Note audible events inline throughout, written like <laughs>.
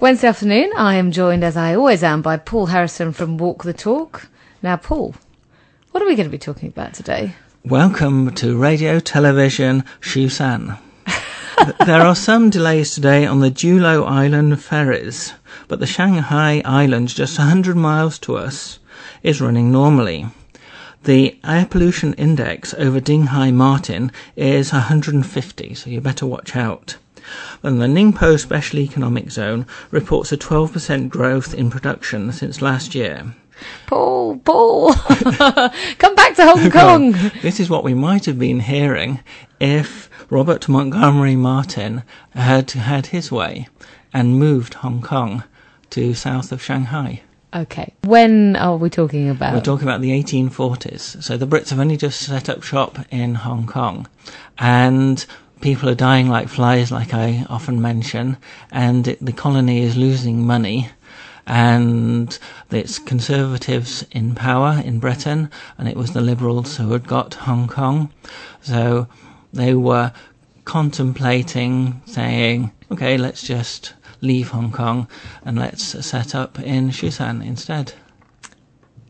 Wednesday afternoon, I am joined, as I always am, by Paul Harrison from Walk the Talk. Now, Paul, what are we going to be talking about today? Welcome to Radio Television Shusan. <laughs> there are some delays today on the Julo Island ferries, but the Shanghai Island, just 100 miles to us, is running normally. The air pollution index over Dinghai Martin is 150, so you better watch out and the Ningpo Special Economic Zone reports a 12% growth in production since last year. Paul, Paul, <laughs> come back to Hong Kong. this is what we might have been hearing if Robert Montgomery Martin had had his way and moved Hong Kong to south of Shanghai. Okay. When are we talking about? We're talking about the 1840s. So the Brits have only just set up shop in Hong Kong. And people are dying like flies, like I often mention, and it, the colony is losing money. And it's conservatives in power in Britain, and it was the liberals who had got Hong Kong. So they were contemplating saying, okay, let's just leave Hong Kong and let's set up in Shusan instead.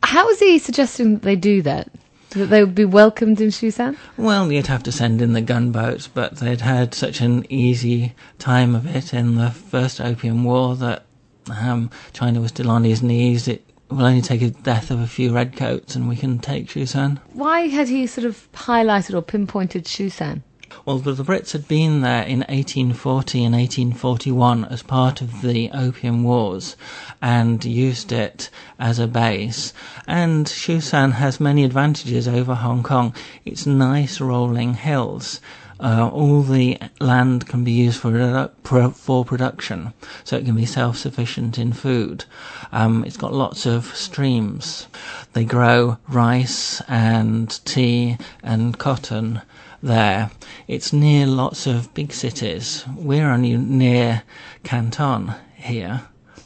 How is he suggesting that they do that? That they would be welcomed in Shusan? Well, you'd have to send in the gunboats, but they'd had such an easy time of it in the first Opium War that um, China was still on his knees. It will only take a death of a few redcoats and we can take Shusan. Why had he sort of highlighted or pinpointed Shusan? Well, the Brits had been there in 1840 and 1841 as part of the Opium Wars and used it as a base. And Shusan has many advantages over Hong Kong. It's nice rolling hills. Uh, all the land can be used for for production, so it can be self-sufficient in food. Um, it's got lots of streams. They grow rice and tea and cotton there. It's near lots of big cities. We're only near Canton here.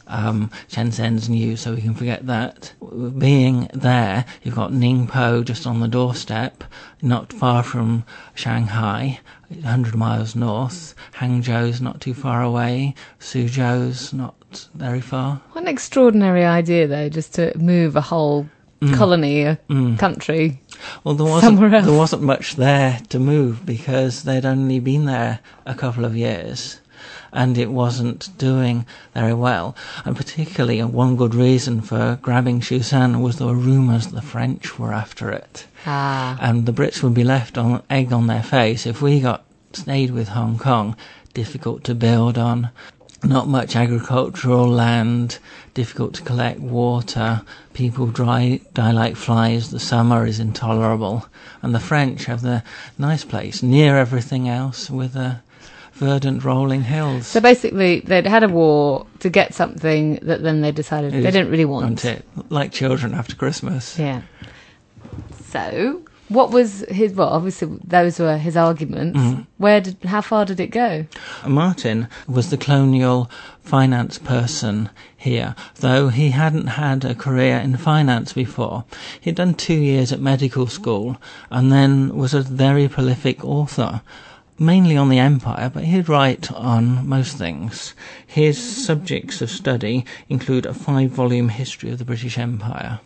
Um, Shenzhen's new, so we can forget that. Being there, you've got Ningpo just on the doorstep, not far from Shanghai, 100 miles north. Hangzhou's not too far away. Suzhou's not very far. What an extraordinary idea, though, just to move a whole mm. colony, a mm. country. Well, there wasn't there wasn't much there to move because they'd only been there a couple of years, and it wasn't doing very well. And particularly, one good reason for grabbing Shusan was there were rumours the French were after it, ah. and the Brits would be left on egg on their face if we got stayed with Hong Kong. Difficult to build on not much agricultural land, difficult to collect water, people dry, die like flies, the summer is intolerable, and the French have the nice place near everything else with the verdant rolling hills. So basically, they'd had a war to get something that then they decided it they didn't really want. It, like children after Christmas. Yeah. So what was his? Well, obviously those were his arguments. Mm-hmm. Where did? How far did it go? Martin was the colonial finance person here, though he hadn't had a career in finance before. He'd done two years at medical school and then was a very prolific author mainly on the empire, but he'd write on most things. His subjects of study include a five volume history of the British Empire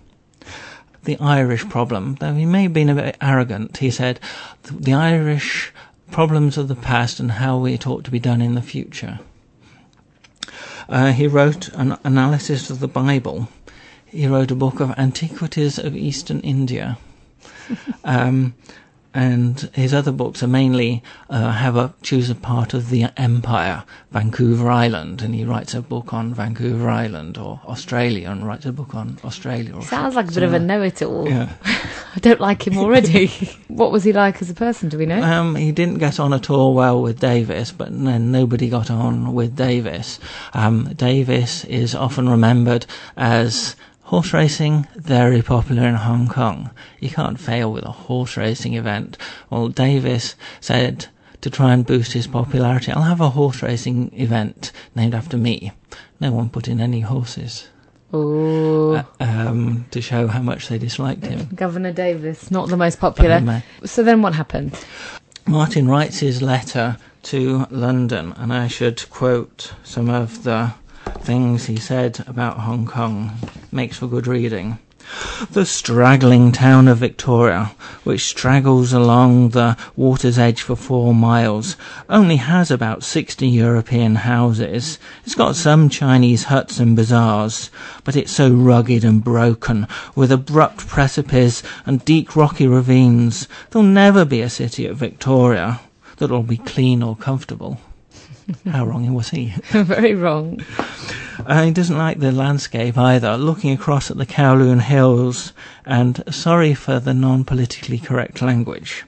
the Irish problem. Though he may have been a bit arrogant, he said, the Irish problems of the past and how it ought to be done in the future. Uh, he wrote an analysis of the Bible. He wrote a book of antiquities of Eastern India. <laughs> um, and his other books are mainly uh, have a choose a part of the empire, Vancouver Island, and he writes a book on Vancouver Island or Australia, and writes a book on Australia. Sounds like a bit of a know-it-all. Yeah. <laughs> I don't like him <laughs> already. what was he like as a person? Do we know? Um, he didn't get on at all well with Davis, but then nobody got on with Davis. Um, Davis is often remembered as Horse racing, very popular in Hong Kong. You can't fail with a horse racing event. Well, Davis said to try and boost his popularity, I'll have a horse racing event named after me. No one put in any horses. Uh, um, to show how much they disliked him. <laughs> Governor Davis, not the most popular. So then what happened? Martin writes his letter to London, and I should quote some of the things he said about Hong Kong makes for good reading. The straggling town of Victoria, which straggles along the water's edge for four miles, only has about 60 European houses. It's got some Chinese huts and bazaars, but it's so rugged and broken, with abrupt precipices and deep rocky ravines, there'll never be a city at Victoria that'll be clean or comfortable. <laughs> How wrong was he? <laughs> Very wrong. Uh, he doesn't like the landscape either, looking across at the Kowloon Hills, and sorry for the non politically correct language.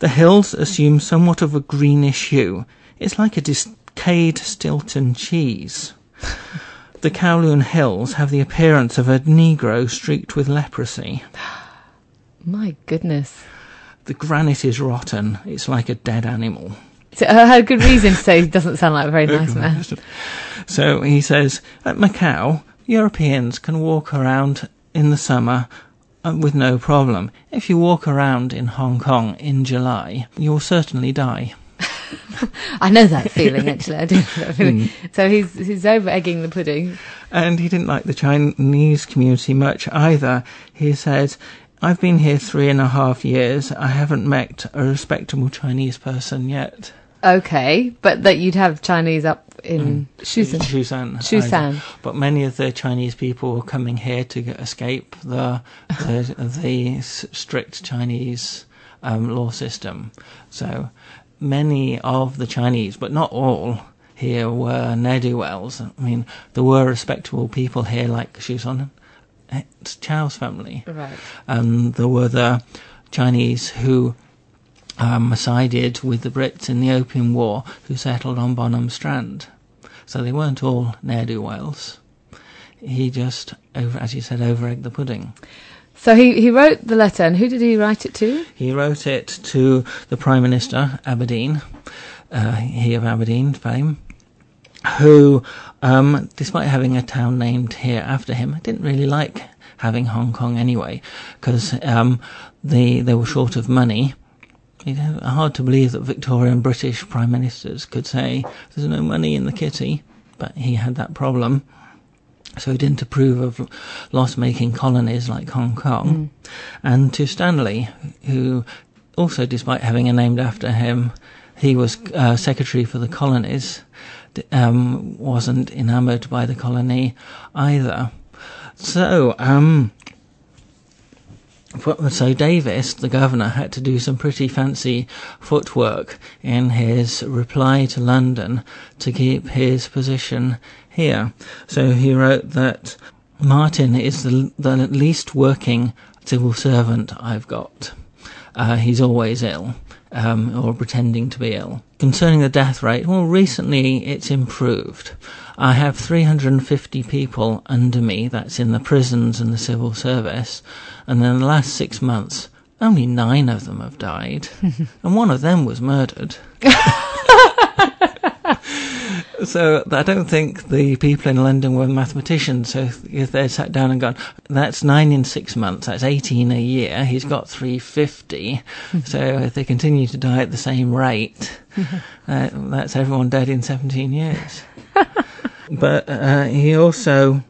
The hills assume somewhat of a greenish hue. It's like a decayed Stilton cheese. the Kowloon Hills have the appearance of a Negro streaked with leprosy. <gasps> My goodness. The granite is rotten. It's like a dead animal. So I had good reason to say he doesn't sound like a very nice man. So he says, at Macau, Europeans can walk around in the summer uh, with no problem. If you walk around in Hong Kong in July, you'll certainly die. <laughs> I know that feeling actually. I do know that feeling. So he's he's over egging the pudding. And he didn't like the Chinese community much either. He says, I've been here three and a half years. I haven't met a respectable Chinese person yet. Okay, but that you'd have Chinese up in Shushan. Shusan. Shusan. But many of the Chinese people were coming here to escape the the, <laughs> the strict Chinese um, law system. So many of the Chinese, but not all, here were ne'er do wells. I mean, there were respectable people here, like Shouson, it's Chow's family. Right. and there were the Chinese who um, sided with the Brits in the Opium War, who settled on Bonham Strand. So they weren't all ne'er do wells. He just, over, as you said, over egged the pudding. So he, he wrote the letter, and who did he write it to? He wrote it to the Prime Minister, Aberdeen, uh, he of Aberdeen fame, who, um, despite having a town named here after him, didn't really like having Hong Kong anyway, because um, they, they were short of money. It's hard to believe that Victorian British Prime Ministers could say there's no money in the kitty, but he had that problem. So he didn't approve of loss making colonies like Hong Kong. And to Stanley, who also, despite having a name after him, he was uh, secretary for the colonies, um, wasn't enamoured by the colony either. So, um, so Davis, the governor, had to do some pretty fancy footwork in his reply to London to keep his position here. So he wrote that Martin is the, the least working civil servant I've got. Uh, he's always ill, um, or pretending to be ill. Concerning the death rate, well, recently it's improved. I have 350 people under me, that's in the prisons and the civil service, and in the last six months, only nine of them have died, <laughs> and one of them was murdered. <laughs> So I don't think the people in London were mathematicians. So if they sat down and gone, that's nine in six months, that's 18 a year, he's got 350. <laughs> so if they continue to die at the same rate, <laughs> uh, that's everyone dead in 17 years. <laughs> but uh, he also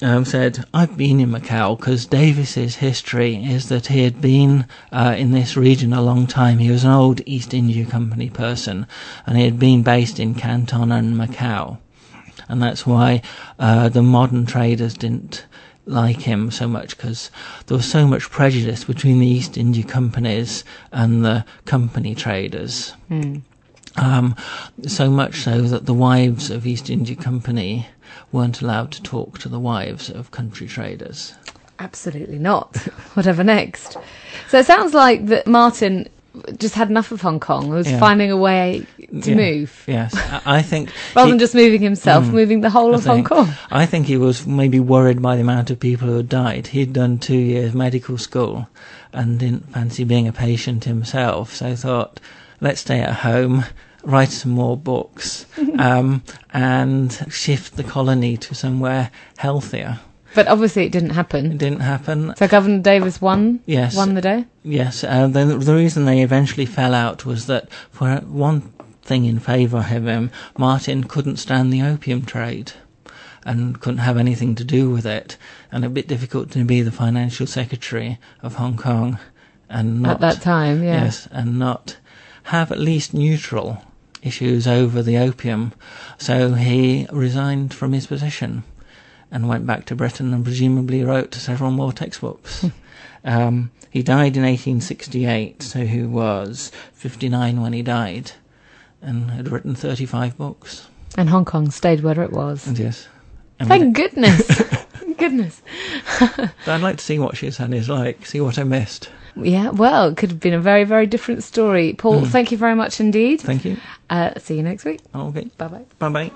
um, said, I've been in Macau because Davis's history is that he had been uh, in this region a long time. He was an old East India Company person and he had been based in Canton and Macau. And that's why uh, the modern traders didn't like him so much because there was so much prejudice between the East India companies and the company traders. Um, so much so that the wives of East India Company weren't allowed to talk to the wives of country traders. Absolutely not. <laughs> Whatever next. So it sounds like that Martin just had enough of Hong Kong. Was Yeah. finding a way to Yeah. move Yes, I think <laughs> rather he- than just moving himself, Mm. moving the whole of Hong Kong. I think he was maybe worried by the amount of people who had died. He'd done two years medical school and didn't fancy being a patient himself, so thought, let's stay at home, write some more books, <laughs> um, and shift the colony to somewhere healthier. But obviously it didn't happen. It didn't happen. So Governor Davis won. Yes. Won the day. Yes, uh, the, the reason they eventually fell out was that for one thing in favour of him, Martin couldn't stand the opium trade. and couldn't have anything to do with it, and a bit difficult to be the financial secretary of Hong Kong and not At that time, yeah. yes, and not have at least neutral issues over the opium. So he resigned from his position and went back to Britain and presumably wrote several more textbooks. <laughs> um, he died in 1868, so he was 59 when he died and had written 35 books. And Hong Kong stayed where it was. And yes. And Thank goodness. <laughs> Goodness. <laughs> but I'd like to see what Shusan is like, see what I missed. Yeah, well, it could have been a very, very different story. Paul, thank you very much indeed. Thank you. Uh, see you next week. Okay. Bye bye. Bye bye.